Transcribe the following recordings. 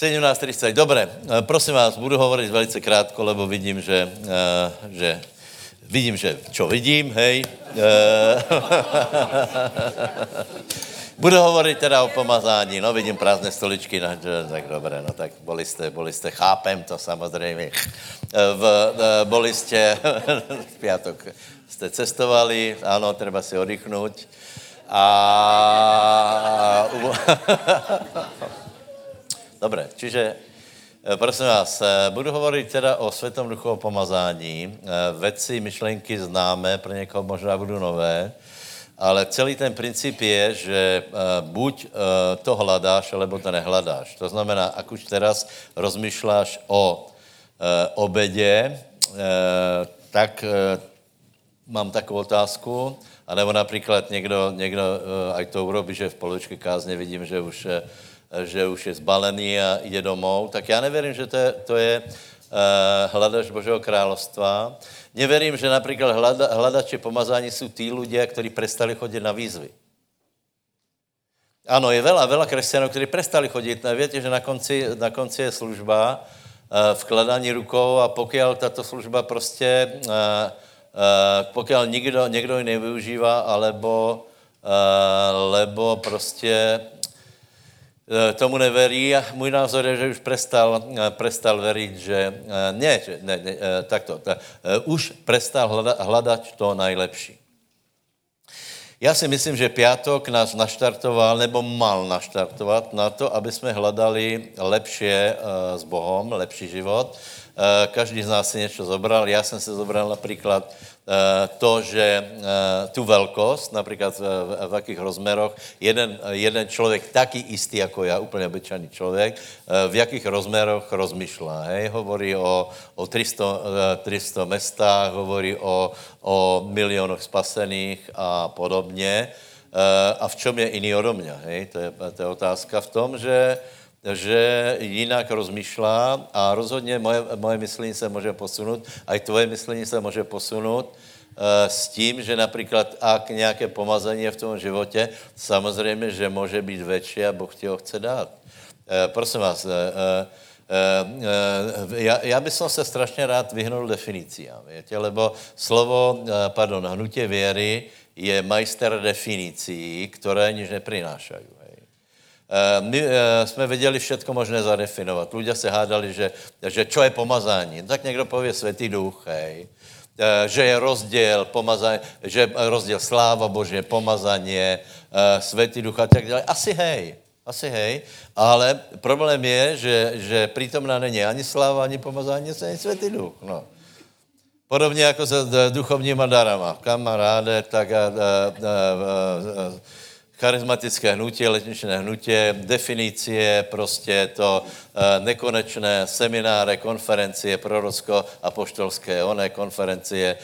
17.30. Dobré, eh, prosím vás, budu hovorit velice krátko, lebo vidím, že, uh, že vidím, že čo vidím, hej. Uh, budu hovorit teda o pomazání, no vidím prázdné stoličky, no, tak dobré, no tak boli jste, boli jste, chápem to samozřejmě. V, boli jste, v pátok jste cestovali, ano, treba si oddychnout. A Dobré, čiže eh, prosím vás, eh, budu hovorit teda o Světom duchu o pomazání. Eh, Věci, myšlenky známe, pro někoho možná budou nové, ale celý ten princip je, že buď to hledáš, alebo to nehledáš. To znamená, ak už teraz rozmýšláš o obedě, tak mám takovou otázku, anebo například někdo, někdo aj to urobí, že v polovičke kázně vidím, že už že už je zbalený a jde domů, tak já nevěřím, že to je, to je uh, hledač Božího královstva. Nevěřím, že například hlada, hledači pomazání jsou tí lidé, kteří prestali chodit na výzvy. Ano, je veľa, veľa křesťanů, kteří prestali chodit. Víte, že na konci, na konci je služba uh, vkladání rukou a pokud tato služba prostě, uh, pokud nikdo, někdo ji nevyužívá, alebo, lebo prostě Eh, tomu neverí a můj názor je, že už prestal, eh, prestal veriť, že eh, ne, že, ne, ne takto, ta, už prestal hledat, hledat to nejlepší. Já si myslím, že pátok nás naštartoval, nebo mal naštartovat na to, aby jsme hledali lepšie s Bohem, lepší život. Každý z nás si něco zobral. Já jsem se zobral například Eh, to, že eh, tu velkost, například v, v jakých rozmeroch, jeden, jeden člověk taky istý jako já, úplně obyčejný člověk, eh, v jakých rozmeroch rozmýšlá. Hej? Hovorí o, o 300, 300 mestách, hovorí o, o milionech spasených a podobně. A v čem je jiný ode mě? Hej? To, je, to je otázka v tom, že že jinak rozmýšlá a rozhodně moje, moje myšlení se může posunout, a i tvoje myšlení se může posunout uh, s tím, že například ak nějaké pomazání v tom životě, samozřejmě, že může být větší a Boh ti ho chce dát. Uh, prosím vás, uh, já, já bych se strašně rád vyhnul definicím, větě, lebo slovo, pardon, hnutě věry je majster definicí, které nič neprinášají. Eh, my eh, jsme věděli všechno možné zadefinovat. Lidé se hádali, že, že čo je pomazání. Tak někdo pově světý duch, hej. Eh, že je rozdíl, pomazání, že rozdíl sláva Bože, pomazání, světý duch a tak dále. Asi hej, asi hej, ale problém je, že, že přítomná není ani sláva, ani pomazání, ani světý duch. No. Podobně jako se duchovníma darama. Kamaráde, tak a, a, a, a, charizmatické hnutí, letničné hnutí, definice, prostě to uh, nekonečné semináře, konferencie, prorocko-apoštolské, oné konferencie.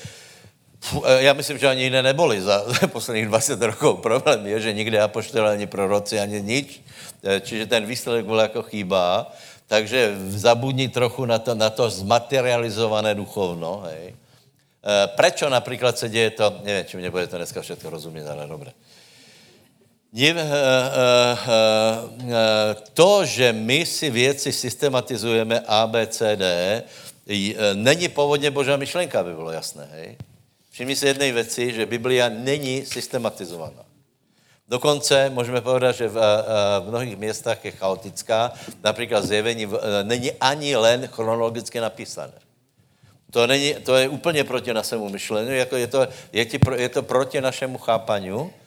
Eh, já myslím, že ani jiné neboli za posledních 20 rokov. Problém je, že nikde apoštole, ani proroci, ani nič. Eh, čiže ten výsledek byl jako chýba. Takže zabudni trochu na to, na to zmaterializované duchovno. Hej. Prečo například se děje to, nevím, či mě budete dneska všechno rozumět, ale dobré. Eh, eh, eh, to, že my si věci systematizujeme A, B, C, D, není původně božá myšlenka, aby bylo jasné. Hej? Všimni si jedné věci, že Biblia není systematizovaná. Dokonce můžeme povedat, že v, v mnohých městách je chaotická, například zjevení není ani len chronologicky napísané. To, není, to je úplně proti našemu myšlení, jako je, to, je, ti, je to proti našemu chápaniu, Eh,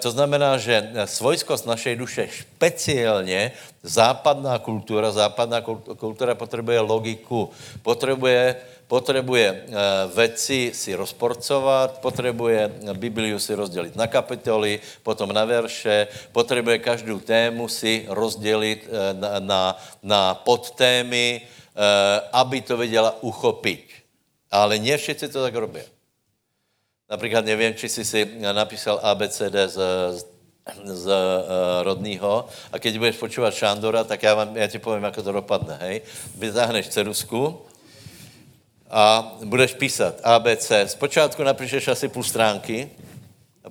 to znamená, že svojskost našej duše, špeciálně západná kultura, západná kultura potřebuje logiku, potřebuje, potřebuje uh, věci si rozporcovat, potřebuje Bibliu si rozdělit na kapitoly, potom na verše, potřebuje každou tému si rozdělit uh, na, na, na podtémy, aby to věděla uchopit. Ale ne všichni to tak robí. Například nevím, či jsi si napísal ABCD z, z uh, rodného a keď budeš počívat Šandora, tak já, vám, já ti povím, jak to dopadne. Hej? Vytáhneš cerusku a budeš písat ABC. Zpočátku napíšeš asi půl stránky,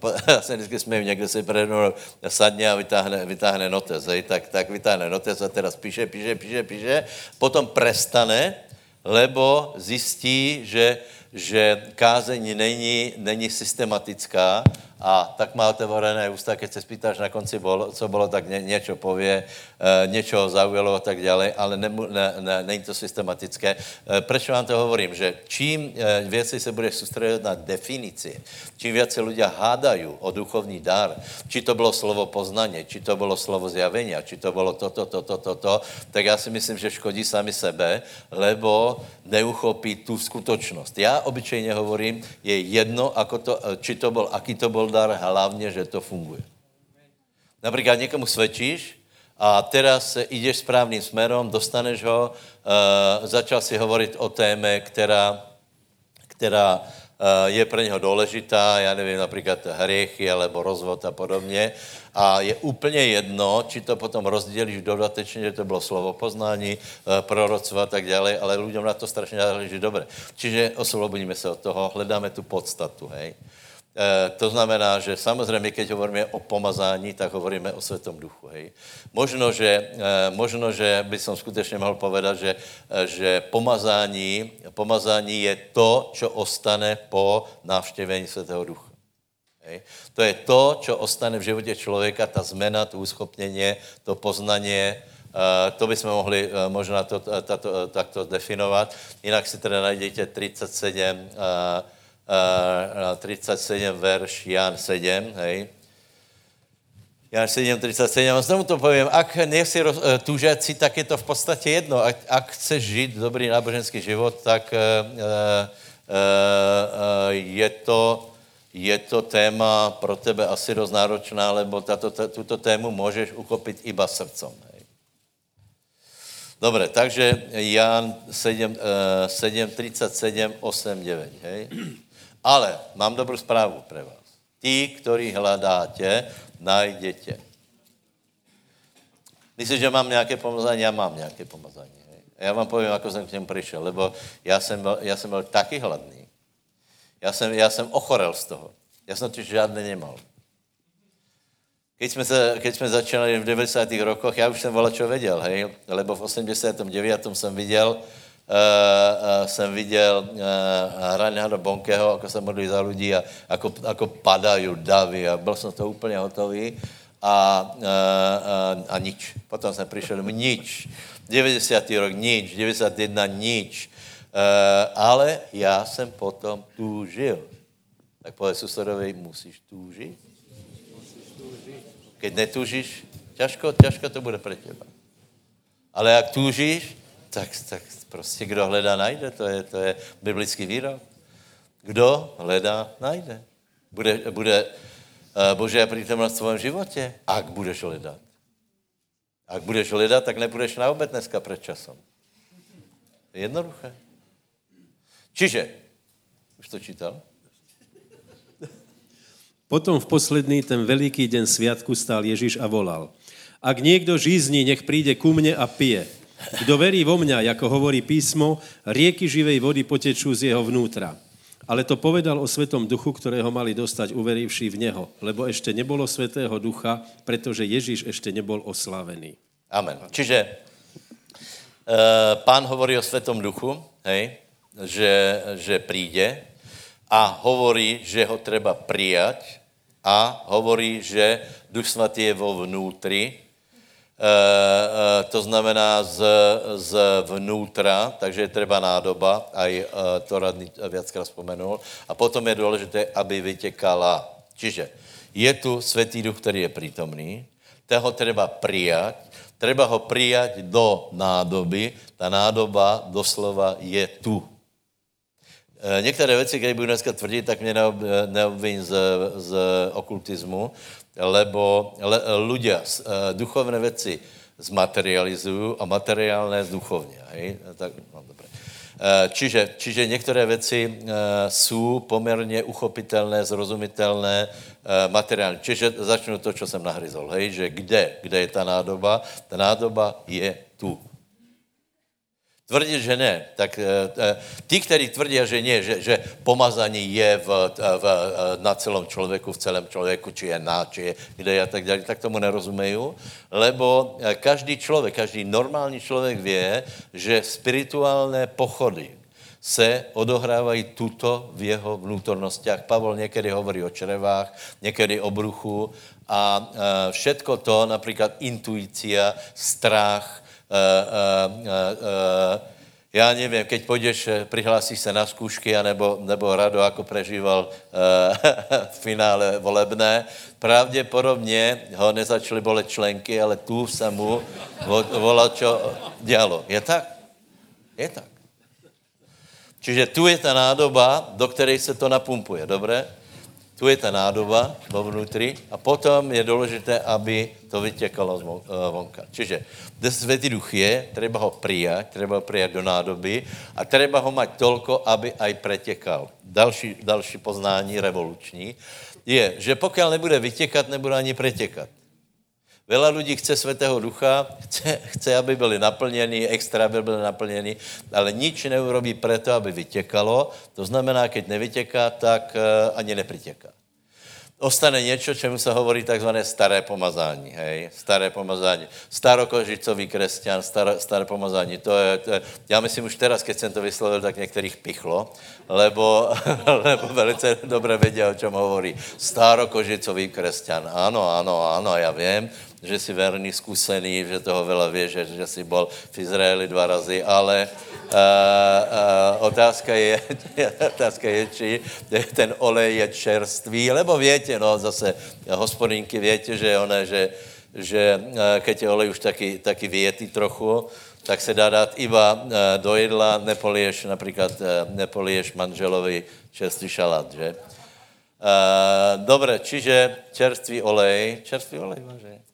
Já se vždycky směju, někdo si přednou sadně a vytáhne, vytáhne notes, hej? Tak, tak vytáhne notes a teraz píše, píše, píše, píše, potom prestane, lebo zjistí, že, že kázeň není, není systematická a tak má otevřené ústa, keď se spýtáš na konci, bolo, co bylo, tak ně, něco pově, e, něco zaujalo a tak dále, ale ne, ne, ne, není to systematické. E, proč vám to hovorím? Že čím e, věci se budeš soustředit na definici, čím více lidé hádají o duchovní dar, či to bylo slovo poznaně, či to bylo slovo zjavení, či to bylo toto, toto, toto, to, tak já si myslím, že škodí sami sebe, lebo neuchopí tu skutočnost. Já obyčejně hovorím, je jedno, ako to, či to byl, aký to byl dar, hlavně, že to funguje. Například někomu svědčíš a teraz jdeš správným směrem, dostaneš ho, uh, začal si hovorit o téme, která, která uh, je pro něho důležitá, já nevím, například hriechy alebo rozvod a podobně. A je úplně jedno, či to potom rozdělíš dodatečně, že to bylo slovo poznání, uh, proroctva a tak dále, ale lidem na to strašně záleží dobře. Čiže osvobodíme se od toho, hledáme tu podstatu, hej. E, to znamená, že samozřejmě, keď hovoríme o pomazání, tak hovoríme o Světom duchu. Hej. Možno, že, e, možno, že by som skutečně mohl povedat, že, e, že pomazání, pomazání je to, co ostane po návštěvení Světého ducha. Hej. To je to, co ostane v životě člověka, ta zmena, to uschopnění, to poznání, to bychom mohli možná to, tato, takto definovat. Jinak si teda najdete 37 uh, 37, verš Jan 7, hej. Jan 7, 37, a znovu to povím, ak nejsi roz, uh, tužací, tak je to v podstatě jedno. Ak, ak chceš žít dobrý náboženský život, tak uh, uh, je to je to téma pro tebe asi dost náročná, lebo tato, tuto tému můžeš uchopit iba srdcom. Hej. Dobre, takže Jan 7, uh, 7, 37, 8, 9, hej. Ale mám dobrou zprávu pro vás. Tí, ktorí hledáte, najdete. Myslíš, že mám nějaké pomazání? Já mám nějaké pomazání. Já vám povím, jak jsem k němu přišel, lebo já jsem byl, já jsem byl taky hladný. Já jsem, já jsem ochorel z toho. Já jsem to žádné nemal. Keď jsme, se, keď jsme začínali v 90. rokoch, já už jsem čo věděl, hej, lebo v 89. jsem viděl, jsem viděl uh, Reinharda Bonkeho, jako se modlí za lidi a jako, jako padají davy a byl jsem to úplně hotový a, uh, a nič. Potom jsem přišel nič. 90. rok nič, 91 nič. Ale já jsem potom túžil. Tak povedz susedovi, musíš túžit. Keď netúžíš, ťažko, ťažko to bude pre teba. Ale jak túžíš, tak, tak prostě kdo hledá, najde. To je, to je biblický výrok. Kdo hledá, najde. Bude, bude uh, Boží přítomnost v tvém životě, ak budeš hledat. Ak budeš hledat, tak nebudeš na obed dneska před časem. Jednoduché. Čiže, už to čítal? Potom v posledný ten veliký den sviatku stál Ježíš a volal. Ak někdo žízní, nech přijde ku mne a pije. Kdo verí vo mňa, jako hovorí písmo, rieky živej vody potečú z jeho vnútra. Ale to povedal o Svetom duchu, ktorého mali dostať uverivší v Neho, lebo ešte nebolo Svetého ducha, pretože Ježíš ešte nebol oslavený. Amen. Čiže uh, pán hovorí o Svetom duchu, hej, že, že príde a hovorí, že ho treba prijať a hovorí, že Duch Svatý je vo vnútri to znamená z, z vnútra, takže je třeba nádoba, aj eh, to radný viackrát vzpomenul. A potom je důležité, aby vytekala. Čiže je tu Světý duch, který je přítomný, toho treba prijať, treba ho prijať do nádoby, ta nádoba doslova je tu. Některé věci, které budu dneska tvrdit, tak mě neobvím z, z okultismu, lebo le, ľudia uh, duchovné věci zmaterializují a materiálné zduchovně. Hej? Tak, no, dobré. Uh, čiže, čiže některé věci jsou poměrně uchopitelné, zrozumitelné, materiální. Čiže začnu to, co jsem nahryzol. Hej? Že kde, kde je ta nádoba? Ta nádoba je tu. Tvrdí, že ne, tak ty, kteří tvrdí, že ne, že, že pomazání je v, v, na celém člověku, v celém člověku, či je na, či je kde a tak dále, tak tomu nerozumejí, lebo každý člověk, každý normální člověk vě, že spirituální pochody, se odohrávají tuto v jeho vnútornostiach. Pavel někdy hovorí o črevách, někdy o bruchu a všetko to, například intuícia, strach, já nevím, keď půjdeš, přihlásíš se na zkoušky, anebo, nebo Rado, jako prežíval v finále volebné, pravděpodobně ho nezačaly bolet členky, ale tu se mu volal, čo dělo. Je tak? Je tak. Čiže tu je ta nádoba, do které se to napumpuje, dobré? Tu je ta nádoba vnitř a potom je důležité, aby to vytěkalo eh, vonka. Čiže kde světý duch je, treba ho přijat, treba ho přijat do nádoby a treba ho mať tolko, aby aj pretěkal. Další, další poznání revoluční je, že pokud nebude vytěkat, nebude ani pretěkat. Vela lidí chce svatého ducha, chce, chce, aby byli naplněni, extra, aby byli naplněni, ale nič neurobí proto, aby vytěkalo. To znamená, keď nevytěká, tak uh, ani nepritěká. Ostane něco, čemu se hovorí takzvané staré pomazání. Hej? Staré pomazání. Starokožicový křesťan, staré, staré pomazání. To je, to je, já myslím už teraz, keď jsem to vyslovil, tak některých pichlo, lebo, lebo velice dobře vědí, o čem hovorí. Starokožicový křesťan. Ano, ano, ano, já vím že jsi verný, zkusený, že toho vela vě, že, že jsi byl v Izraeli dva razy, ale uh, uh, otázka je, otázka je, či ten olej je čerstvý, lebo větě, no zase hospodinky větě, že one, že, že uh, keď je olej už taky, taky větý trochu, tak se dá dát iba do jedla, nepoliješ například, nepoliješ manželovi čerstvý šalát, že? Dobre, čiže čerstvý olej, čerstvý olej, vážně.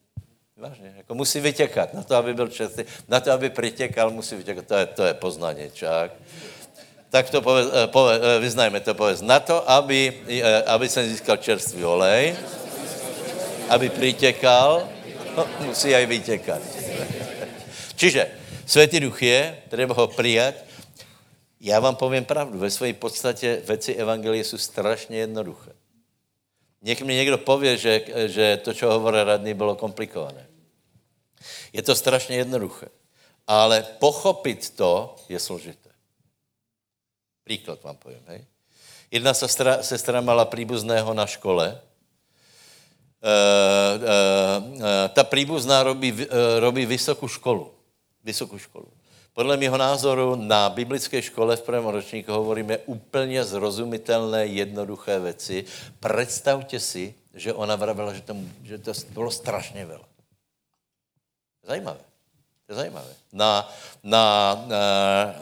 Vážně, jako musí vytěkat. Na to, aby byl čestný, na to, aby přitěkal, musí vytěkat. To je, to je poznání, čák. Tak to povez, eh, povez, eh, vyznajme to povez. Na to, aby, eh, aby jsem získal čerstvý olej, aby přitěkal, no, musí aj vytěkat. Čiže Světý duch je, treba ho přijat. Já vám povím pravdu, ve své podstatě věci evangelie jsou strašně jednoduché. Něk mi někdo pově, že, že to, co hovorí radný, bylo komplikované. Je to strašně jednoduché. Ale pochopit to je složité. Příklad vám povím. Hej? Jedna sestra, sestra mala příbuzného na škole. E, e, ta příbuzná robí, robí vysokou školu. Vysokou školu. Podle mého názoru na biblické škole v prvém ročníku hovoríme úplně zrozumitelné, jednoduché věci. Představte si, že ona vravila, že, tam, že to bylo strašně veľa. Zajímavé. To je zajímavé. Na, na, na,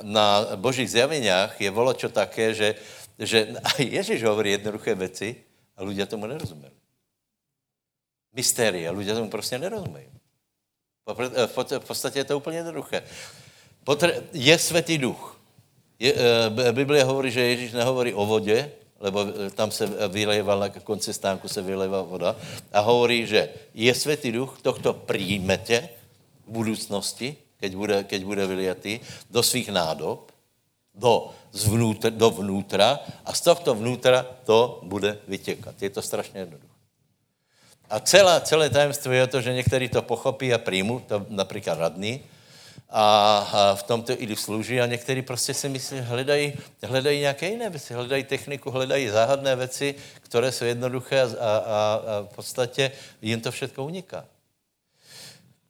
na božích zjaveniach je čo také, že, že Ježíš hovorí jednoduché věci a ľudia tomu nerozumeli. Mystéria, ľudia tomu prostě nerozumějí. V podstatě je to úplně jednoduché. Je světý duch. Je, e, Biblia hovorí, že Ježíš nehovorí o vodě, lebo e, tam se vylejval na konci stánku se vylejvala voda a hovorí, že je světý duch, tohto přijmete budoucnosti, keď bude, keď bude vyliatý, do svých nádob, do, zvnútra, do vnútra a z tohto vnútra to bude vytěkat. Je to strašně jednoduché. A celá, celé tajemství je to, že někteří to pochopí a přijmu, to například radný, a v tomto i slouží a někteří prostě si myslí, hledají, hledají nějaké jiné věci, hledají techniku, hledají záhadné věci, které jsou jednoduché a, a, a v podstatě jim to všechno uniká.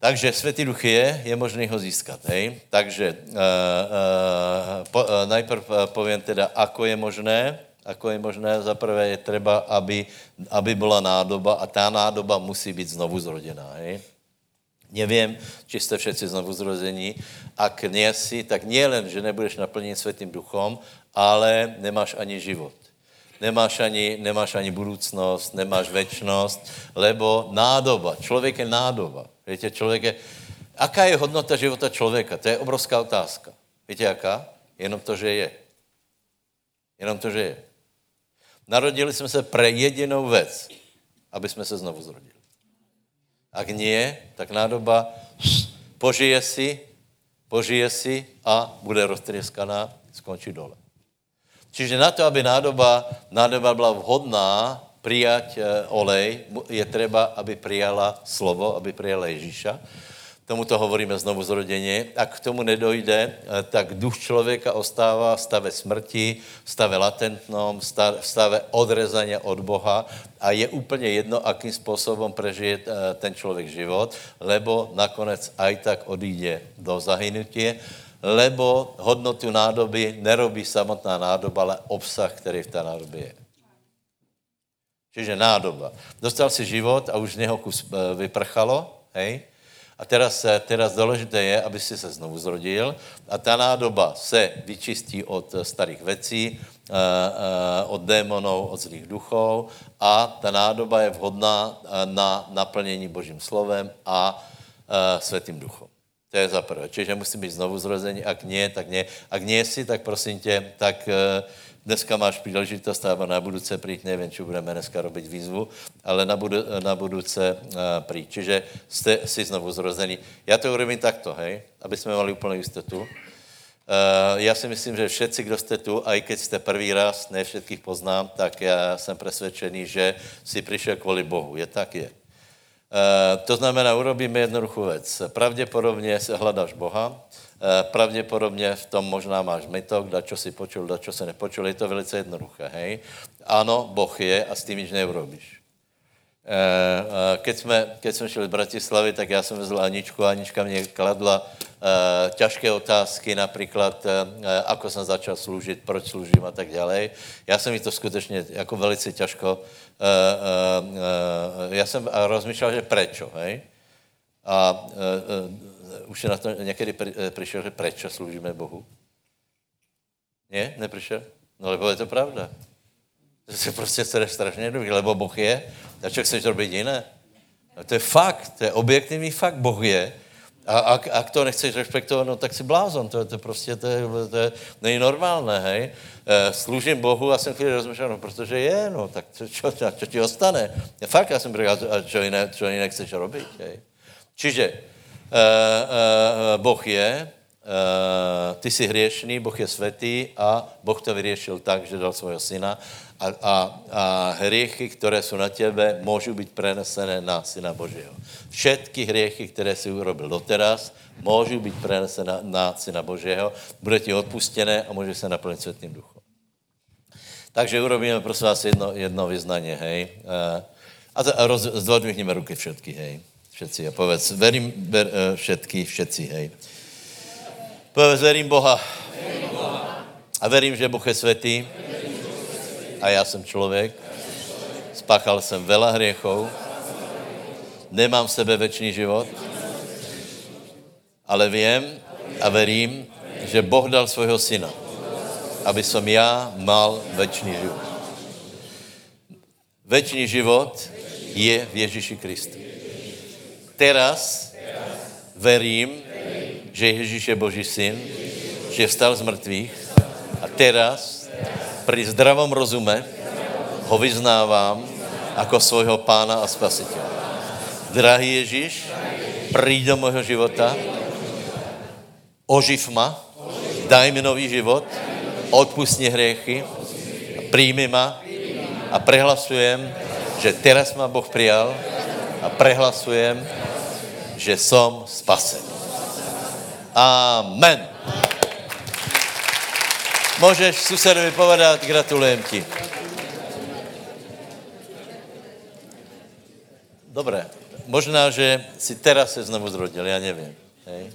Takže Světý duch je, je možné ho získat. Hej? Takže uh, uh, po, uh, najprv povím teda, ako je možné. Ako je možné, za prvé je třeba, aby, aby byla nádoba a ta nádoba musí být znovu zrodená. Hej? Nevím, či jste všetci znovu zrození. Ak nie si, tak len, že nebudeš naplněn světým duchom, ale nemáš ani život. Nemáš ani, nemáš ani budoucnost, nemáš večnost, lebo nádoba, člověk je nádoba. Víte, člověk je... Aká je hodnota života člověka? To je obrovská otázka. Víte, jaká? Jenom to, že je. Jenom to, že je. Narodili jsme se pre jedinou věc, aby jsme se znovu zrodili. Ak nie, tak nádoba požije si požije si a bude roztrieskaná, skončí dole. Čiže na to, aby nádoba, nádoba byla vhodná přijať eh, olej, je třeba, aby přijala slovo, aby přijala Ježíša. Tomuto hovoríme znovu zrodeně. A k tomu nedojde, eh, tak duch člověka ostává v stave smrti, v stave latentnom, v stave odrezania od Boha a je úplně jedno, akým způsobem prežije eh, ten člověk život, lebo nakonec aj tak odjde do zahynutie, lebo hodnotu nádoby nerobí samotná nádoba, ale obsah, který v té nádobě je. Čiže nádoba. Dostal si život a už z něho kus eh, vyprchalo, hej? A teraz, eh, teraz důležité je, aby si se znovu zrodil a ta nádoba se vyčistí od eh, starých věcí, od démonů, od zlých duchov a ta nádoba je vhodná na naplnění Božím slovem a světým duchom. To je za prvé. Čiže musí být znovu zrození. Ak nie, tak nie. Ak nie si, tak prosím tě, tak uh, dneska máš příležitost, a na budouce přijít, nevím, či budeme dneska robit výzvu, ale na, budu, na budouce uh, přijít. Čiže jste si znovu zrození. Já to urobím takto, hej, aby jsme mali úplnou jistotu. Uh, já si myslím, že všetci, kdo jste tu, a i keď jste první raz, ne všetkých poznám, tak já jsem přesvědčený, že si přišel kvůli Bohu. Je tak, je. Eh, to znamená, urobíme jednoduchou věc. Pravděpodobně se hledáš Boha, eh, pravděpodobně v tom možná máš mytok, da čo si počul, da čo se nepočul, je to velice jednoduché, hej. Ano, Boh je a s tím nič neurobíš. Eh, keď jsme, keď jsme šli z Bratislavy, tak já jsem vezl Aničku a Anička mě kladla těžké otázky, například, ako jsem začal sloužit, proč sloužím a tak dále. Já jsem mi to skutečně jako velice těžko já jsem rozmýšlel, že prečo, hej? A už je na to někdy přišel, že prečo sloužíme Bohu? Ne? Nepřišel? No, lebo je to pravda. To se prostě chceš strašně jednoduché, lebo Boh je, a čo chceš robit jiné? A to je fakt, to je objektivní fakt, Boh je, a ak, ak to nechceš respektovat, no tak si blázon, to, to prostě to, je, to je, není normálné, hej. E, služím Bohu a jsem chvíli rozmýšlel, no protože je, no tak čo, čo, čo ti ostane? Ja, fakt, já jsem říkal, a čo jiné, čo jiné chceš robit, hej. Čiže e, e, Boh je, Uh, ty jsi hriešný, Boh je svatý a Boh to vyřešil tak, že dal svého syna a, a, a hriechy, které jsou na těbe, můžou být prenesené na syna Božího. Všetky hriechy, které si urobil doteraz, můžou být prenesené na, na syna Božího, bude ti odpustené a může se naplnit světým duchom. Takže urobíme prosím vás jedno, jedno vyznání, hej. Uh, a, to, a roz, zdvodvihneme ruky všetky, hej. Všetci. A povedz, verím ver, uh, všetky, všetci, hej. Povedz, verím Boha. A verím, že Boh je světý. A já jsem člověk. Spáchal jsem vela hriechov. Nemám v sebe večný život. Ale vím a verím, že Boh dal svého syna, aby som já mal večný život. Večný život je v Ježíši Kristu. Teraz verím, že Ježíš je Boží syn, že vstal z mrtvých a teraz při zdravom rozume ho vyznávám jako svojho pána a spasitele. Drahý Ježíš, príď do mojho života, oživ ma, daj mi nový život, odpustni hriechy, príjmi ma a prehlasujem, že teraz ma Boh prijal a prehlasujem, že som spasený. Amen. Můžeš susedovi povedat, gratulujem ti. Dobré. Možná, že si teraz se znovu zrodil, já nevím. Hej. Uh,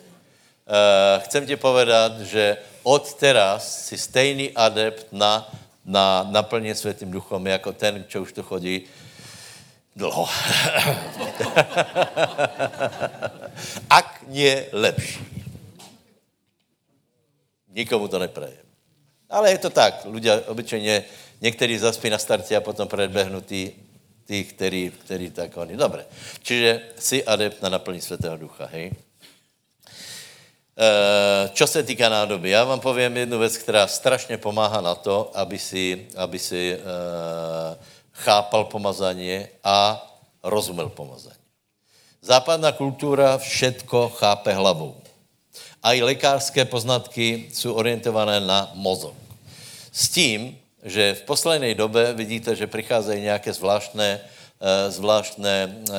chcem ti povedat, že od teraz si stejný adept na, na naplně světým duchom, jako ten, čo už tu chodí dlouho. Ak nie lepší. Nikomu to neprajem. Ale je to tak. Ľudia obyčejně, někteří zaspí na startě a potom predbehnu tí, tí který, který tak oni. Dobre. Čiže si adept na naplní Svatého Ducha, hej? Eh, čo se týká nádoby, já vám povím jednu věc, která strašně pomáhá na to, aby si, aby si uh, chápal pomazání a rozuměl pomazání. Západná kultura všetko chápe hlavou. A i lékařské poznatky jsou orientované na mozok. S tím, že v poslední době vidíte, že přicházejí nějaké zvláštné, uh, zvláštné uh, uh,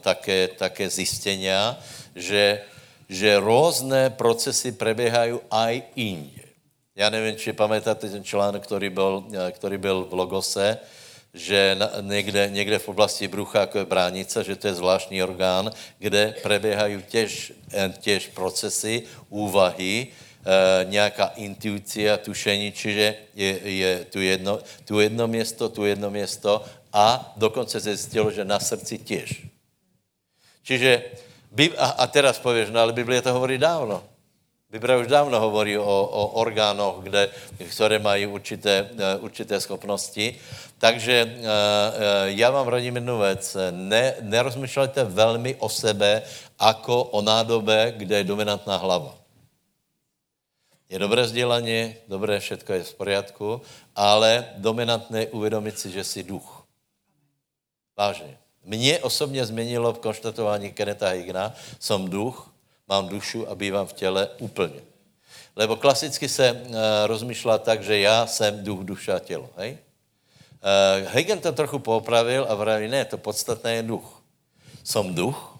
také, také zjištěnia, že, že různé procesy preběhají aj jinde. Já nevím, či pamätáte ten článek, který byl, který byl v Logose, že někde, někde v oblasti brucha, jako je bránice, že to je zvláštní orgán, kde preběhají těž, těž procesy, úvahy, e, nějaká intuice, tušení, čiže je, je tu, jedno, tu jedno město, tu jedno město a dokonce se zjistilo, že na srdci těž. Čiže, a, a teraz pověš, no ale Biblia to hovorí dávno. Biblia už dávno hovorí o, o orgánoch, kde, které mají určité, eh, určité schopnosti. Takže uh, uh, já vám radím jednu věc. Ne, nerozmýšlejte velmi o sebe jako o nádobe, kde je dominantná hlava. Je dobré vzdělání, dobré, všetko je v pořádku, ale dominantné je uvědomit si, že jsi duch. Vážně. Mě osobně změnilo v konštatování Keneta Higna, jsem duch, mám dušu a bývám v těle úplně. Lebo klasicky se uh, rozmýšlá tak, že já jsem duch, duša tělo. Hej? Hegel to trochu popravil a vraví, ne, to podstatné je duch. Jsem duch,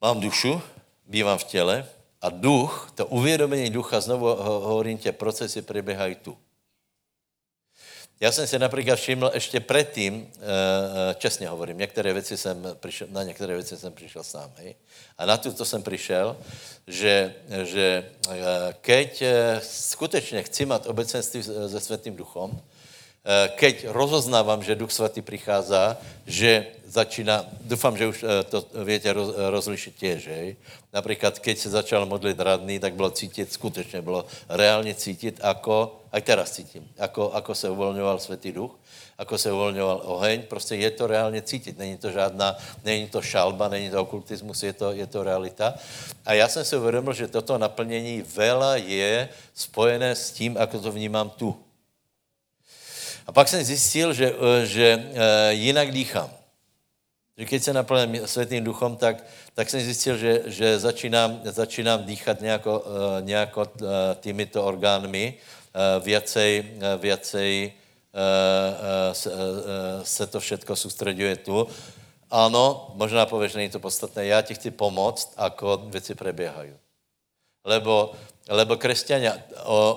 mám dušu, bývám v těle a duch, to uvědomění ducha, znovu hovorím tě, procesy probíhají tu. Já jsem si například všiml ještě předtím, eh, eh, čestně hovorím, některé věci jsem přišel, na některé věci jsem přišel sám, hej? A na to jsem přišel, že, že eh, keď skutečně chci mít obecenství se Světým duchom, Eh, keď rozoznávám, že Duch Svatý přichází, že začíná, doufám, že už eh, to větě roz, rozlišit těž, že? Například, keď se začal modlit radný, tak bylo cítit, skutečně bylo reálně cítit, ako, aj teraz cítím, ako, ako se uvolňoval Světý Duch, ako se uvolňoval oheň, prostě je to reálně cítit, není to žádná, není to šalba, není to okultismus, je to, je to realita. A já jsem si uvědomil, že toto naplnění vela je spojené s tím, ako to vnímám tu a pak jsem zjistil, že, eh, že eh, jinak dýchám. Že když se naplním světým duchom, tak, tak jsem zjistil, že, že začínám, začínám dýchat nějako, eh, nějako týmito orgánmi, věcej, věcej se to všechno soustředuje tu. Ano, možná pověš, není to podstatné, já ti chci pomoct, ako věci preběhají. Lebo lebo křesťania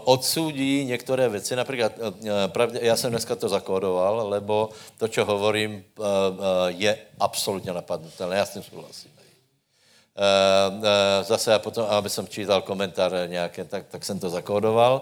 odsudí některé věci, například, pravdě, já jsem dneska to zakódoval, lebo to, co hovorím, je absolutně napadnutelné, já s tím souhlasím. Zase já potom, aby jsem čítal komentáře nějaké, tak, tak jsem to zakódoval.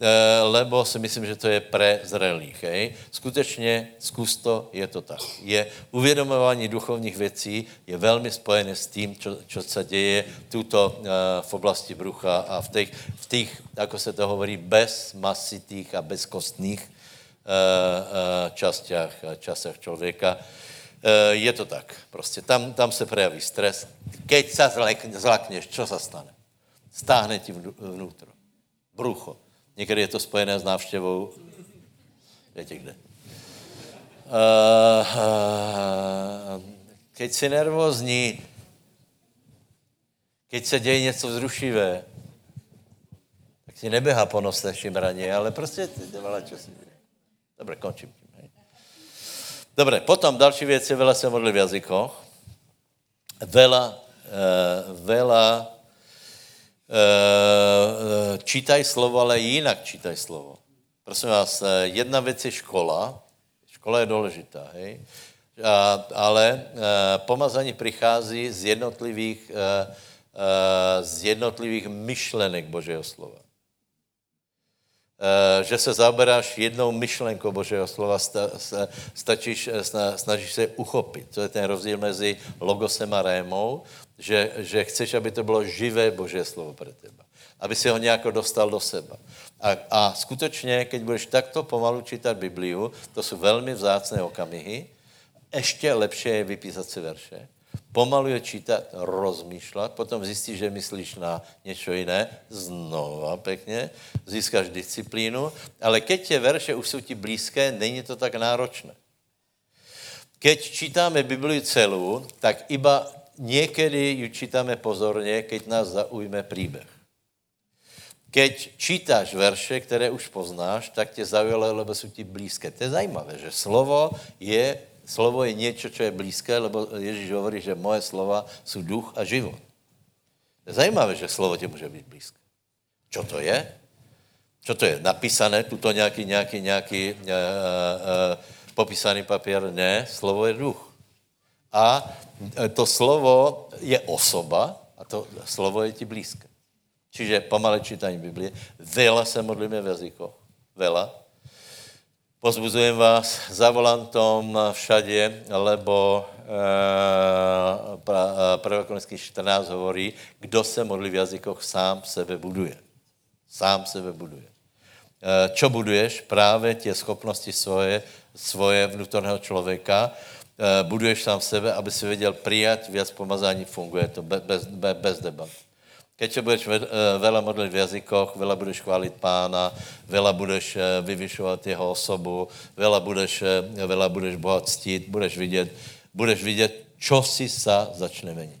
Eh, lebo si myslím, že to je pre zrelých. Hej. Skutečně, zkus to, je to tak. Je uvědomování duchovních věcí je velmi spojené s tím, co se děje tuto uh, v oblasti brucha a v těch, v těch, jako se to hovorí, bezmasitých a bezkostných uh, uh, částech, částech člověka. Je to tak. Prostě tam, tam se projaví stres. Keď se zlakneš, co se stane? Stáhne ti vnútro. Brucho Někdy je to spojené s návštěvou, víte kde. Uh, uh, keď jsi nervózní, keď se děje něco vzrušivé, tak si neběhá po nosech šimraně, ale prostě ty dělala, čo Dobře, končím. Dobre, potom další věc je, vela se modli v jazykoch. Vela, uh, vela čítaj slovo, ale jinak čítaj slovo. Prosím vás, eh, jedna věc je škola. Škola je důležitá, hej? A, ale pomazání přichází z jednotlivých, z jednotlivých myšlenek Božího slova. Že se zaberáš jednou myšlenkou Božího slova, stačíš, snažíš se uchopit. To je ten rozdíl mezi logosem a rémou že, že chceš, aby to bylo živé Boží slovo pro teba. Aby si ho nějak dostal do seba. A, a skutečně, keď budeš takto pomalu čítat Bibliu, to jsou velmi vzácné okamihy, ještě lepší je vypísat si verše, pomalu je čítat, rozmýšlet, potom zjistíš, že myslíš na něco jiné, znova pěkně, získáš disciplínu, ale keď tě verše už jsou ti blízké, není to tak náročné. Keď čítáme Bibliu celou, tak iba někdy ju čítáme pozorně, keď nás zaujme příběh. Keď čítáš verše, které už poznáš, tak tě zaujalo, lebo jsou ti blízké. To je zajímavé, že slovo je, slovo je něco, co je blízké, lebo Ježíš hovorí, že moje slova jsou duch a život. Je zajímavé, že slovo tě může být blízké. Co to je? Co to je? Napísané, tuto nějaký, nějaký, nějaký uh, uh, popísaný papír? Ne, slovo je duch. A to slovo je osoba a to slovo je ti blízké. Čiže pomalé čítání Biblie. Vela se modlíme v jazykoch. Vela. Pozbuzujem vás za volantom všade, lebo e, 1. 14 hovorí, kdo se modlí v jazykoch, sám sebe buduje. Sám sebe buduje. E, čo buduješ? Právě tě schopnosti svoje, svoje vnútorného člověka. Buduješ sám sebe, aby si věděl přijat víc pomazání, funguje to bez, bez, bez debat. Keď se budeš eh, vela modlit v jazykoch, vela budeš chválit pána, vela budeš eh, vyvyšovat jeho osobu, vela budeš, eh, vela budeš Boha ctít, budeš vidět, budeš vidět, čo si sa začne menit.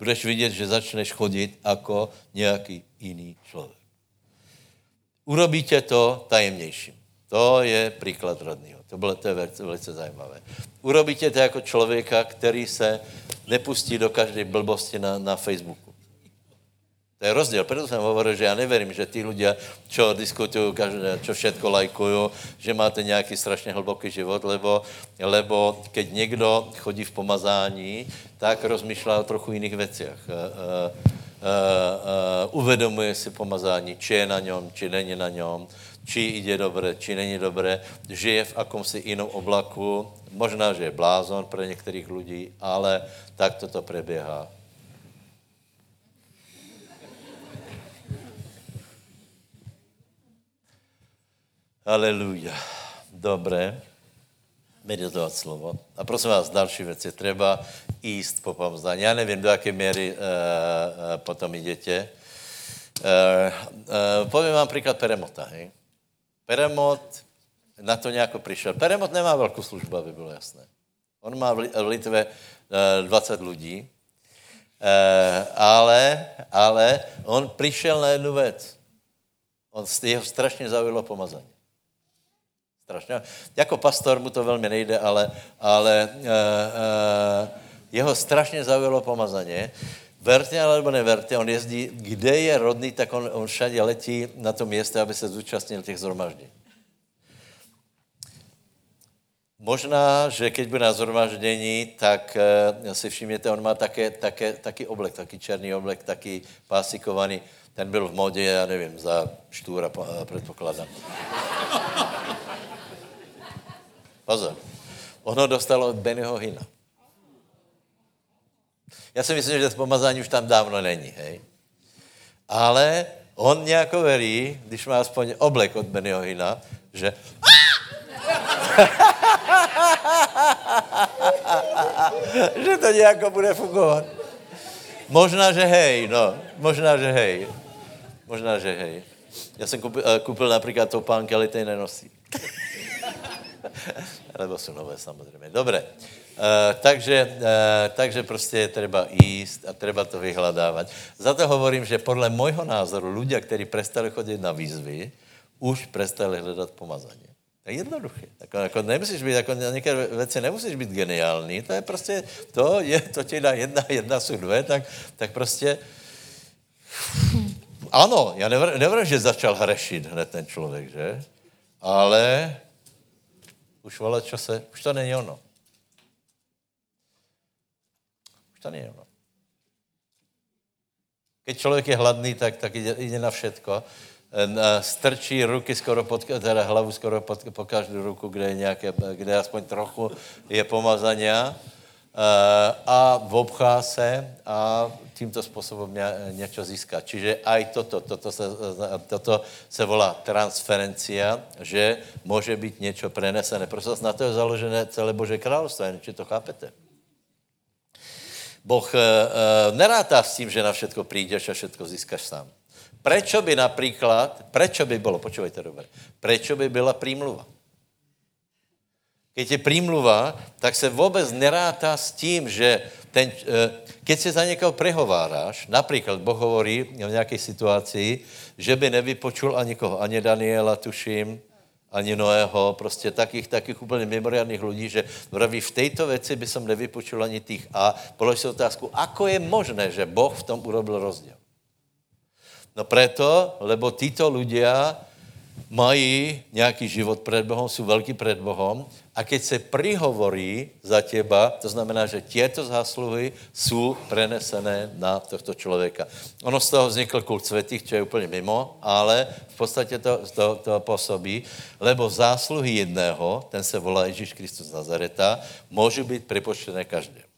Budeš vidět, že začneš chodit jako nějaký jiný člověk. Urobíte to tajemnějším. To je příklad rodného. To bylo to je velice, zajímavé. Urobíte to jako člověka, který se nepustí do každé blbosti na, na Facebooku to je rozdíl. Proto jsem hovoril, že já neverím, že ty lidé, čo diskutují, čo všetko lajkují, že máte nějaký strašně hluboký život, lebo, lebo keď někdo chodí v pomazání, tak rozmýšlá o trochu jiných věcech. Uh, uh, uh, uvědomuje si pomazání, či je na něm, či není na něm, či jde dobře, či není dobré, žije v akomsi jinom oblaku, možná, že je blázon pro některých lidí, ale tak toto preběhá Aleluja. Dobré. Meditovat slovo. A prosím vás, další věc je třeba jíst po pomzdání. Já nevím, do jaké míry uh, uh, potom jdete. Uh, uh, povím vám příklad Peremota. Hej? Peremot na to nějak přišel. Peremot nemá velkou službu, aby bylo jasné. On má v Litve uh, 20 lidí, ale, ale on přišel na jednu věc. On jeho strašně zaujalo pomazání strašně. Jako pastor mu to velmi nejde, ale, ale uh, uh, jeho strašně zaujalo pomazaně. Verte alebo neverte, on jezdí, kde je rodný, tak on, on všade letí na to město, aby se zúčastnil těch zhromaždění. Možná, že keď bude na zhromaždění, tak uh, si všimněte, on má také, také, taky oblek, taky černý oblek, taky pásikovaný. Ten byl v modě, já nevím, za štůra, předpokládám. Pozor. Ono dostalo od Bennyho Hina. Já si myslím, že pomazání už tam dávno není, hej. Ale on nějak verí, když má aspoň oblek od Bennyho Hina, že že to nějak bude fungovat. Možná, že hej, no. Možná, že hej. Možná, že hej. Já jsem koupil, uh, koupil například topánky, ale ty nenosí. Lebo jsou nové samozřejmě. Dobré. Uh, takže, uh, takže prostě je třeba jíst a třeba to vyhledávat. Za to hovorím, že podle mojho názoru ľudia, kteří prestali chodit na výzvy, už prestali hledat pomazání. To je jednoduché. Jako, jako nemusíš být, jako některé věci nemusíš být geniální, to je prostě, to je, to ti dá jedna, jedna jsou dvě, tak, tak prostě ano, já nevím, že začal hřešit hned ten člověk, že? Ale už vole, čo se, už to není ono. Už to není ono. Keď člověk je hladný, tak, tak jde, jde na všetko. Strčí ruky skoro pod, teda hlavu skoro pod, po každou ruku, kde je nějaké, kde aspoň trochu je pomazania Eh, a obchá se a tímto způsobem něco získá. Čiže aj toto, toto se, toto se volá transferencia, že může být něco prenesené. Prostě na to je založené celé Bože království, či to chápete. Boh e, nerátá s tím, že na všetko přijdeš a všetko získáš sám. Prečo by například, prečo by bylo, počúvajte dobře, prečo by byla prímluva? Keď je prímluva, tak se vůbec nerátá s tím, že ten, eh, keď se za někoho prehováráš, například Boh hovorí v nějaké situaci, že by nevypočul ani koho, ani Daniela, tuším, ani Noého, prostě takých, takých úplně mimoriadných lidí, že vraví, v této věci by som nevypočul ani tých. A polož si otázku, ako je možné, že Boh v tom urobil rozdíl? No preto, lebo títo ľudia mají nějaký život před Bohem, jsou velký před Bohem a keď se prihovorí za těba, to znamená, že těto zásluhy jsou prenesené na tohto člověka. Ono z toho vznikl kult světých, čo je úplně mimo, ale v podstatě to, to, to působí, lebo zásluhy jedného, ten se volá Ježíš Kristus Nazareta, můžu být připočtené každému.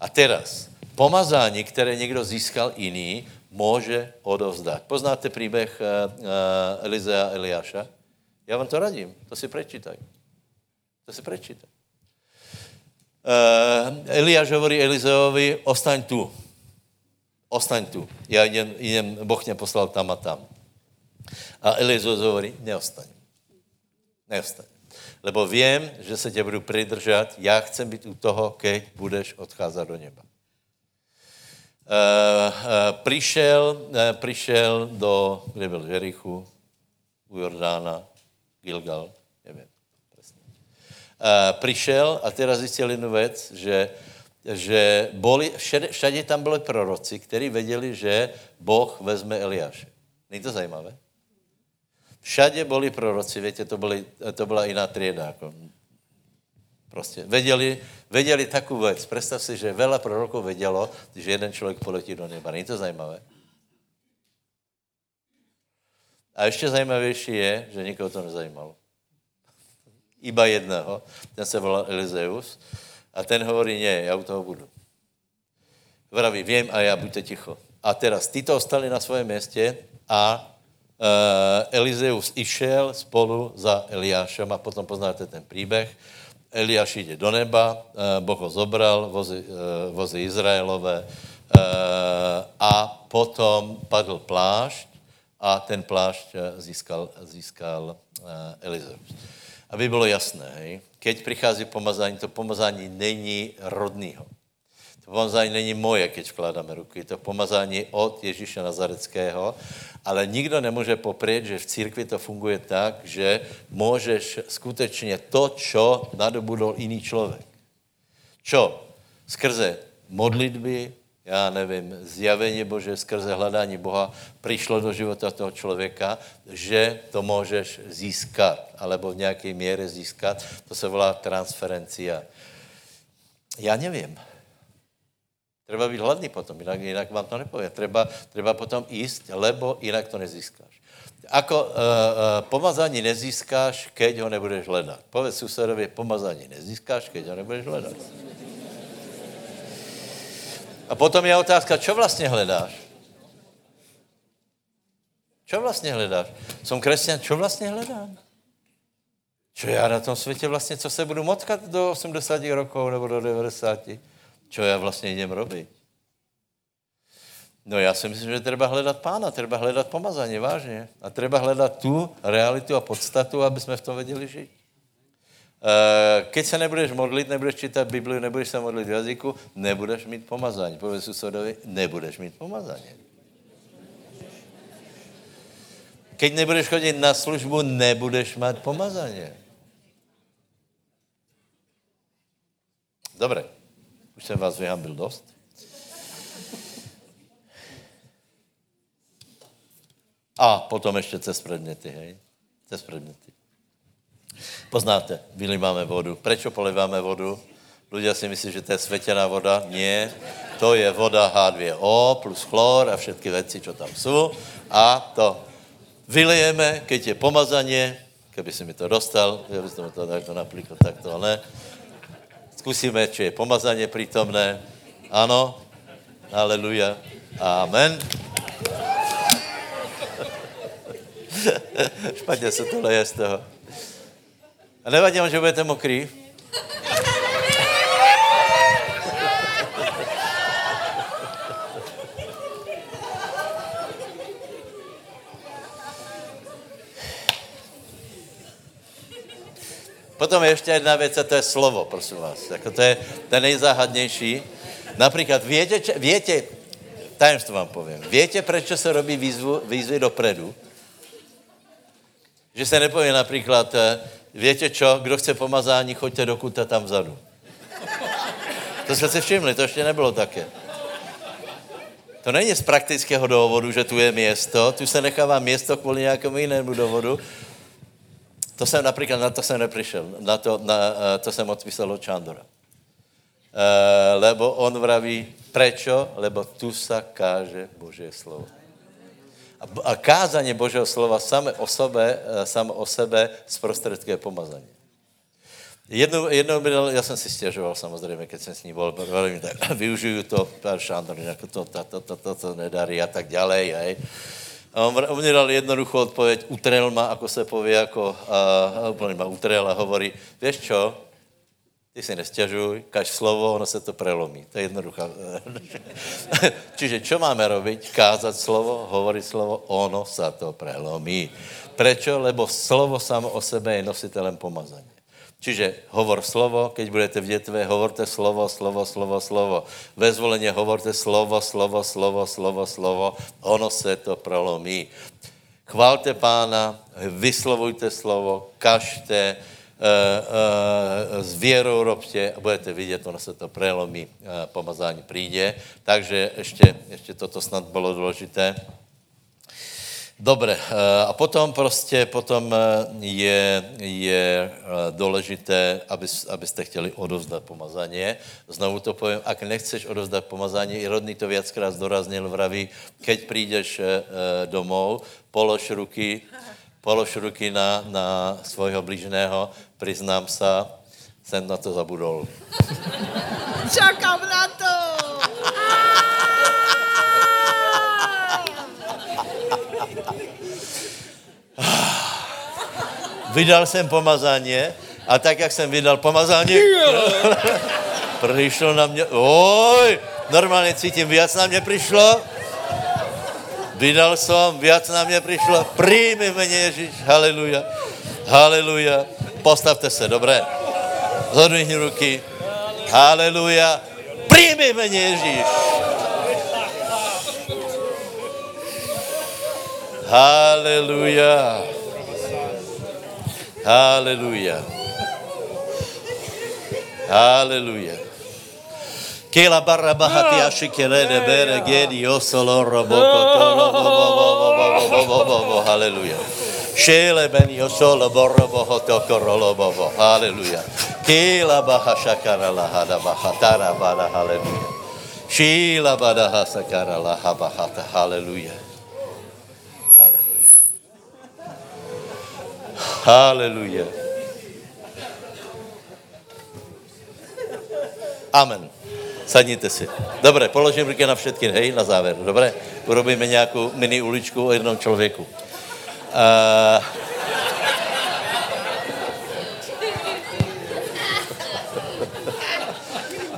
A teraz, pomazání, které někdo získal jiný, může odovzdat. Poznáte příběh uh, uh, Elizea a Eliáša? Já vám to radím, to si prečítaj. To si prečítaj. Uh, Eliáš hovorí Elizeovi, ostaň tu. Ostaň tu. Já jdem, jdem, Boh mě poslal tam a tam. A Elizeus hovorí, neostaň. Neostaň. Lebo vím, že se tě budu přidržet, já chcem být u toho, keď budeš odcházet do neba. Uh, uh, přišel, uh, přišel do, kde byl, Jerichu, u Jordána, Gilgal, přišel a teraz zjistil jednu věc, že, že boli, všade, všade tam byli proroci, kteří věděli, že Boh vezme Eliáše. Není to zajímavé? Všade byli proroci, víte, to, byly, to byla jiná trieda. Jako Prostě věděli, věděli takovou věc. Představ si, že vela proroků vědělo, že jeden člověk poletí do neba. Není to zajímavé? A ještě zajímavější je, že nikoho to nezajímalo. Iba jedného, ten se volal Elizeus, a ten hovorí, ne, já u toho budu. Vraví, vím a já, buďte ticho. A teraz tyto ostali na svém městě a uh, Elizeus išel spolu za Eliášem a potom poznáte ten příběh. Eliáš jde do neba, eh, Boh ho zobral, vozy, eh, vozy Izraelové eh, a potom padl plášť a ten plášť získal, získal Elizeus. Aby bylo jasné, hej, keď přichází pomazání, to pomazání není rodného. To pomazání není moje, keď vkládáme ruky, to pomazání od Ježíše Nazareckého ale nikdo nemůže popřít, že v církvi to funguje tak, že můžeš skutečně to, čo nadobudol jiný člověk. Čo? Skrze modlitby, já nevím, zjavení Bože, skrze hledání Boha přišlo do života toho člověka, že to můžeš získat, alebo v nějaké míře získat. To se volá transferencia. Já nevím. Treba být hladný potom, jinak, jinak vám to nepově. Treba, treba potom jíst, lebo jinak to nezískáš. Ako uh, uh, pomazání nezískáš, keď ho nebudeš hledat. Povedz susedovi, pomazání nezískáš, keď ho nebudeš hledat. A potom je otázka, čo vlastně hledáš? Čo vlastně hledáš? Jsem křesťan, čo vlastně hledám? Čo já na tom světě vlastně, co se budu motkat do 80 rokov nebo do 90? Čo já vlastně jdem robit? No já si myslím, že treba hledat pána, treba hledat pomazání, vážně. A treba hledat tu realitu a podstatu, aby jsme v tom věděli žít. Eh, keď se nebudeš modlit, nebudeš čítat Bibliu, nebudeš se modlit v jazyku, nebudeš mít pomazání. Povedz susedovi, nebudeš mít pomazání. Keď nebudeš chodit na službu, nebudeš mít pomazání. Dobré. Už jsem vás vyhambil dost. A potom ještě cez predměty, hej? Cez predměty. Poznáte, vylimáme vodu. Proč poliváme vodu? Ľudia si myslí, že to je světěná voda. Nie, to je voda H2O plus chlor a všetky věci, co tam jsou. A to vylijeme, keď je pomazaně, keby si mi to dostal, já bych to takto napríklad takto, ne? Zkusíme, či je pomazaně přítomné. Ano. Aleluja. Amen. Špatně se to leje z toho. A nevadí vám, že budete mokrý? Potom je ještě jedna věc, a to je slovo, prosím vás. Jako to je ten nejzáhadnější. Například, větě, větě, tajemstvo vám povím, větě, proč se robí výzvu, výzvy dopredu? Že se nepově například, eh, větě čo, kdo chce pomazání, choďte do kuta tam vzadu. To jste si všimli, to ještě nebylo také. To není z praktického důvodu, že tu je město, tu se nechává město kvůli nějakému jinému důvodu. To jsem například, na to jsem nepřišel, na to, na, eh, to jsem odpísal od Čandora. E, lebo on vraví, prečo? Lebo tu sa káže Božie slovo. A, kázanie Božího slova samé o sebe, eh, samo o sebe zprostredkuje pomazání. Jednou, jednou byl, já jsem si stěžoval samozřejmě, keď jsem s ním byl, velmi tak, využiju to, pár Šándor, jako to, to, to, to, to, to nedarí a tak dále, hej. A on, on mě dal jednoduchou odpověď, utrel ma, ako se pově, jako, ma utrel a hovorí, víš čo, ty si nestěžuj, kaž slovo, ono se to prelomí. To je jednoduchá. Čiže čo máme robiť? Kázat slovo, hovoriť slovo, ono se to prelomí. Prečo? Lebo slovo samo o sebe je nositelem pomazání. Čiže hovor slovo, keď budete v dětve, hovorte slovo, slovo, slovo, slovo. Ve zvoleně hovorte slovo, slovo, slovo, slovo, slovo. Ono se to prolomí. Chválte pána, vyslovujte slovo, kažte, s věrou robte a budete vidět, ono se to prelomí, uh, pomazání přijde. Takže ještě, ještě toto snad bylo důležité. Dobře, a potom prostě, potom je, je důležité, aby, abyste chtěli odovzdat pomazání. Znovu to povím, ak nechceš odovzdat pomazání, i rodný to viackrát doraznil, vraví, keď přijdeš domov, polož ruky polož ruky na, na svojho blížného, přiznám se, jsem na to zabudol. Čakám na to! vydal jsem pomazání a tak, jak jsem vydal pomazání, přišlo na mě, oj, normálně cítím, víc na mě přišlo, Vydal som, viac na mě přišlo. Přijmi mě Ježíš. Haleluja. Haleluja. Postavte se, dobré. Zhodvihni ruky. Haleluja. Přijmi mě Ježíš. Haleluja. Haleluja. Haleluja. Kela barra bahati ashikele de bere gedi osolo roboko tolo bo bo bo bo bo bo bo bo bo hallelujah. Shele ben yosolo borro boho tokorolo bo bo hallelujah. Kela baha shakara la hada bahatara bada hallelujah. Shila bada hasakara la habahata hallelujah. Hallelujah. Hallelujah. Amen. Sadněte si. Dobré, položím ruky na všetky, hej, na závěr. Dobré, urobíme nějakou mini uličku o jednom člověku. Uh,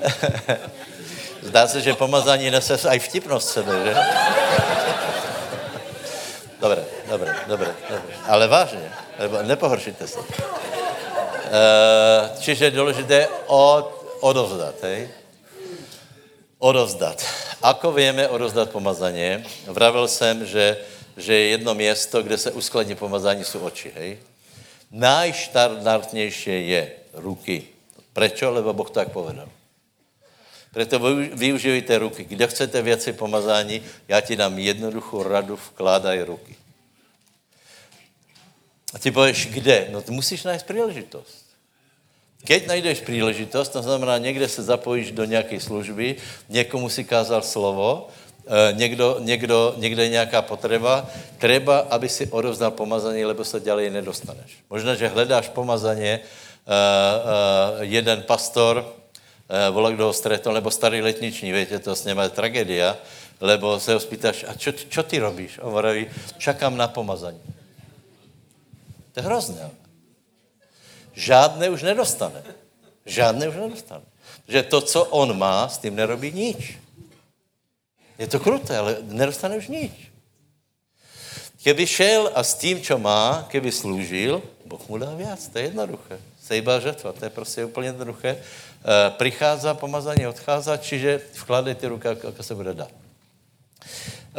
Zdá se, že pomazání nese aj vtipnost sebe, že? Dobré, dobré, dobré, dobré. Ale vážně, nepohoršíte se. Uh, čiže je důležité od, odovzdat, hej? odovzdat. Ako vieme odovzdat pomazanie? Vravil jsem, že, že jedno město, kde se uskladní pomazání, jsou oči, hej? Najštandardnější je ruky. Prečo? Lebo Boh tak povedal. Proto využijte ruky. Kde chcete věci pomazání, já ti dám jednoduchou radu, vkládaj ruky. A ty pověš, kde? No ty musíš najít příležitost. Keď najdeš příležitost, to znamená, někde se zapojíš do nějaké služby, někomu si kázal slovo, někdo, někdo, někde nějaká potřeba, třeba, aby si odovzdal pomazání, lebo se ďalej nedostaneš. Možná, že hledáš pomazaně, uh, uh, jeden pastor, volá, kdo ho stretol, nebo starý letniční, víte, to s je tragédia, lebo se ho spýtaš, a čo, čo ty robíš? On vraví, čakám na pomazání. To je hrozné žádné už nedostane. Žádné už nedostane. Že to, co on má, s tím nerobí nič. Je to kruté, ale nedostane už nič. Keby šel a s tím, co má, keby slúžil, Boh mu dá víc, to je jednoduché. sejba žetva, to je prostě úplně jednoduché. E, prichází pomazání, odchází, čiže vkladejte ruka, jako se bude dát. E,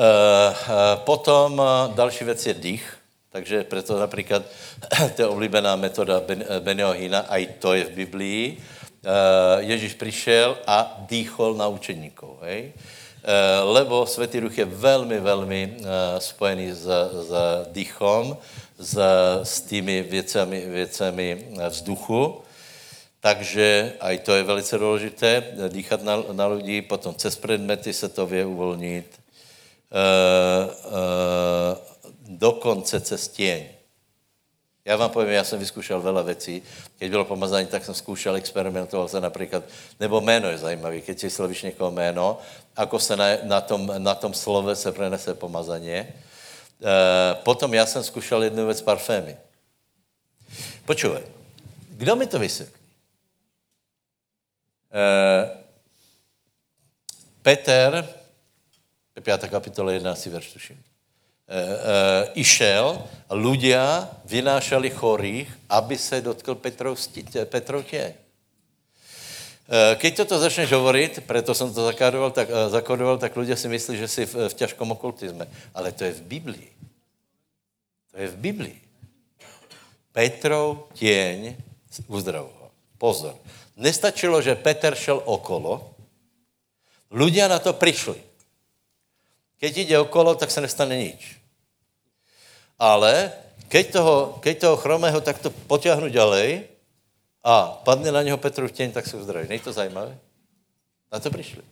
e, potom další věc je dých, takže proto například to je oblíbená metoda ben, Benio Hina, a i to je v Biblii. Ježíš přišel a dýchol na učeníkov. Hej? Lebo Světý Duch je velmi, velmi spojený s, s dýchom, s, s tými věcemi, věcemi vzduchu. Takže i to je velice důležité, dýchat na, na lidi, potom cez předmety se to vě uvolnit. E, e, dokonce cez těň. Já vám povím, já jsem vyzkoušel veľa věcí. Keď bylo pomazání, tak jsem zkoušel, experimentoval se například, nebo jméno je zajímavý, keď si slovíš někoho jméno, ako se na, na, tom, na tom slove se prenese pomazání. Eh, potom já jsem zkušel jednu věc parfémy. Počúvaj, kdo mi to vysvětlí? E, Peter, 5. kapitola 11. verš tuším, e, e, išel ľudia vynášali chorých, aby se dotkl Petrov, Petrov tě. Keď toto začneš hovoriť, preto jsem to zakodoval, tak, zakodoval, tak ľudia si myslí, že jsi v, v ťažkom okultizme. Ale to je v Biblii. To je v Biblii. Petrov tieň uzdravoval. Pozor. Nestačilo, že Petr šel okolo, ľudia na to přišli. Keď jde okolo, tak se nestane nič. Ale keď toho, keď toho chromého takto potiahnu ďalej a padne na něho Petru těň, tak se uzdraví. Není to zajímavé? Na to přišli.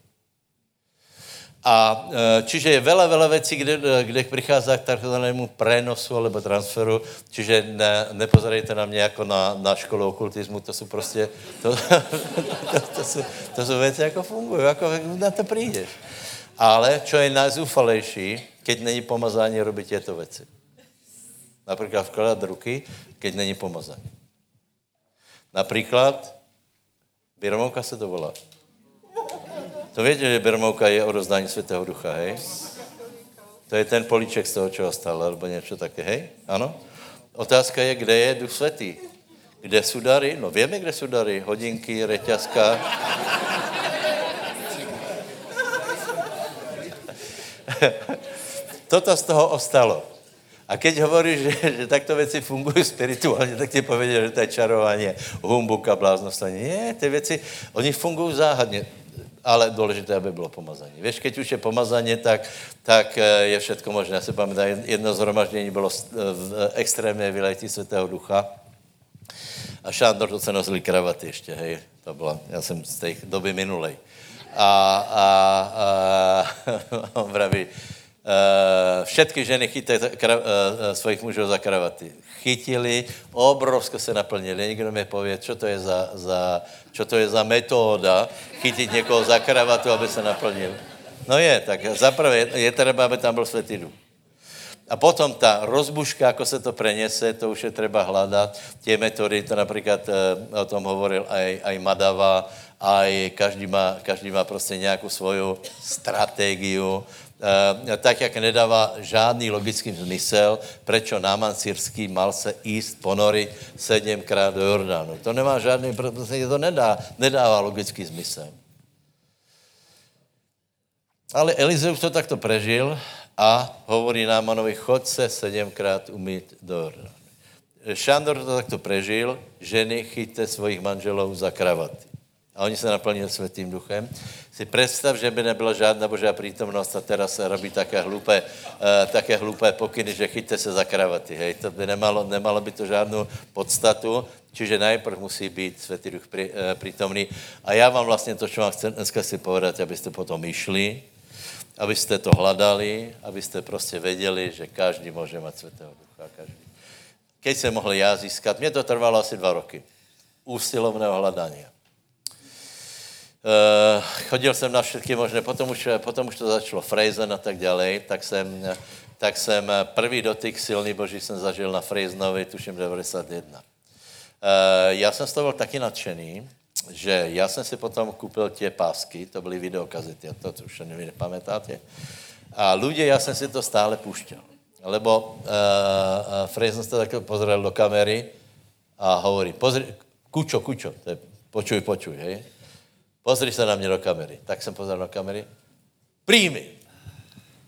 A e, čiže je veľa, veľa věcí, kde, kde přichází k takzvanému prenosu alebo transferu, čiže ne, nepozerejte na mě jako na, na školu okultismu, to jsou prostě, to, to, to, jsou, to jsou věci, jako fungují, jako na to přijdeš. Ale čo je najzúfalejší, keď není pomazání, robit těto věci. Například vkladat ruky, keď není pomazání. Například, Birmovka se to volá. To víte, že Bermouka je o rozdání Světého Ducha, hej? To je ten políček z toho, čo ostal, alebo něco také, hej? Ano? Otázka je, kde je Duch Světý? Kde jsou dary? No víme, kde jsou dary. Hodinky, reťazka. Toto z toho ostalo. A keď hovoríš, že, že takto věci fungují spirituálně, tak ti povedě, že to je čarování, humbuk a bláznost. Nie, ty věci, oni fungují záhadně ale důležité, aby bylo pomazání. Víš, keď už je pomazání, tak, tak eh, je všechno možné. Já si pamatuju, jedno zhromaždění bylo v extrémně vylejtí Světého Ducha a Šándor to se nosili kravaty ještě, hej. To bylo, já jsem z té doby minulej. A, a, a on vraví, Uh, všetky ženy chytají uh, svojich mužů za kravaty. Chytili, obrovsko se naplnili. Někdo mi pově, co to je za, za, čo to je za metóda chytit někoho za kravatu, aby se naplnil. No je, tak zaprvé je, je třeba, aby tam byl světý duch. A potom ta rozbuška, ako se to prenese, to už je třeba hledat. Tě metody, to například o tom hovoril aj, aj Madava, aj každý má, každý má prostě nějakou svoju strategii, Eh, tak, jak nedává žádný logický zmysel, prečo Náman syrský mal se jíst ponory sedmkrát do Jordánu. To nemá žádný, protože to nedá, nedává logický zmysel. Ale Elizeus to takto prežil a hovorí Námanovi, chod se sedmkrát umít do Jordánu. Šandor to takto prežil, ženy chyťte svojich manželů za kravaty. A oni se naplnili světým duchem si představ, že by nebyla žádná božá přítomnost a teraz se robí také hlupé, uh, také hlupé pokyny, že chyťte se za kravaty. Hej. To by nemalo, nemalo by to žádnou podstatu, čiže najprv musí být světý duch uh, přítomný. A já vám vlastně to, co vám chci dneska si povedat, abyste potom išli, abyste to hledali, abyste prostě věděli, že každý může mít světého ducha. Každý. Keď se mohli já získat, mě to trvalo asi dva roky, úsilovného hledání. Uh, chodil jsem na všechny možné, potom už, potom už to začalo Frejzen a tak dále, tak jsem, tak jsem první dotyk silný boží jsem zažil na Frejznovi, tuším 91. Uh, eh, já jsem z toho byl taky nadšený, že já jsem si potom koupil tě pásky, to byly videokazety, to, to už nevím, nepamätáte. A lidé, já jsem si to stále puštěl. Lebo uh, uh, Frejzen se tak pozrel do kamery a hovorí, pozri, Kučo, kučo, to je počuj, počuj, hej. Pozri se na mě do kamery. Tak jsem pozval do kamery. Príjmy.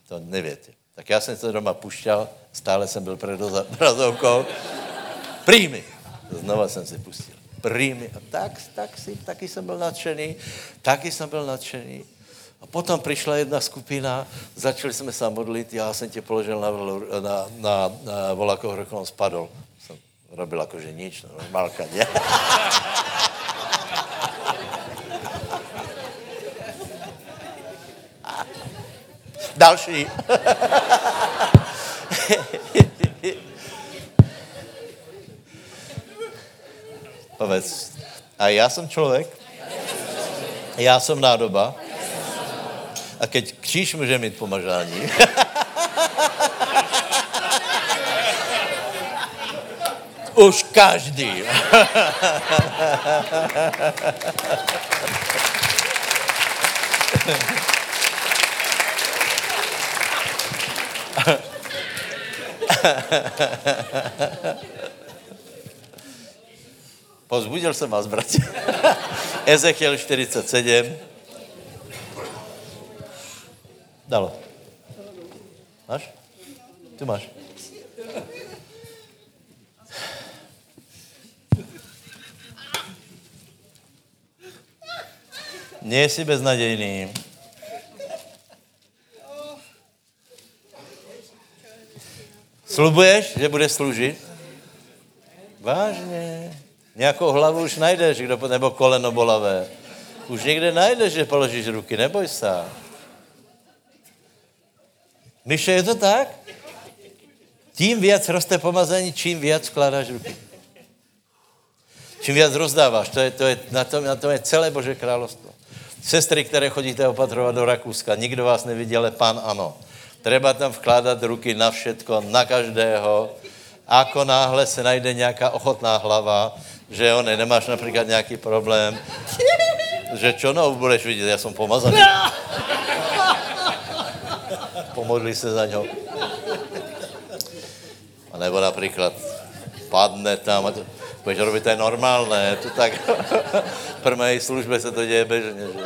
To nevětě. Tak já jsem se doma pušťal, stále jsem byl před obrazovkou. Príjmy. Znova jsem si pustil. Príjmy. A tak, tak si, taky jsem byl nadšený. Taky jsem byl nadšený. A potom přišla jedna skupina, začali jsme se modlit, já jsem tě položil na, na, na, na volakoh, on spadl. Jsem robil jakože nič, no, normálka, ne? Další. Povedz. A já jsem člověk, já jsem nádoba, a keď kříž může mít pomažání, už každý. Pozbudil jsem vás, bratě. Ezechiel 47. Dalo. Máš? Tu máš. Nie si beznadějný. Slubuješ, že budeš služit? Vážně. Nějakou hlavu už najdeš, kdo, nebo koleno bolavé. Už někde najdeš, že položíš ruky, neboj se. Myše, je to tak? Tím víc roste pomazání, čím víc skládáš ruky. Čím víc rozdáváš, to je, to je, na, tom, na tom je celé Bože královstvo. Sestry, které chodíte opatrovat do Rakouska, nikdo vás neviděl, ale pán ano. Treba tam vkládat ruky na všetko, na každého. Ako náhle se najde nějaká ochotná hlava, že jo, ne, nemáš například nějaký problém, že čo, no, budeš vidět, já jsem pomazaný. Pomodli se za něho. A nebo například padne tam a to, budeš robit, to je normálné, to tak v první službě se to děje běžně, že?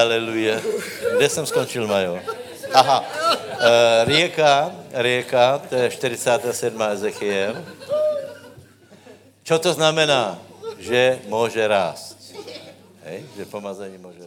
Aleluja. Kde jsem skončil, Majo? Aha, e, rieka, rieka, to je 47. Ezechiel. Čo to znamená? Že může rást. Hej? Že pomazání může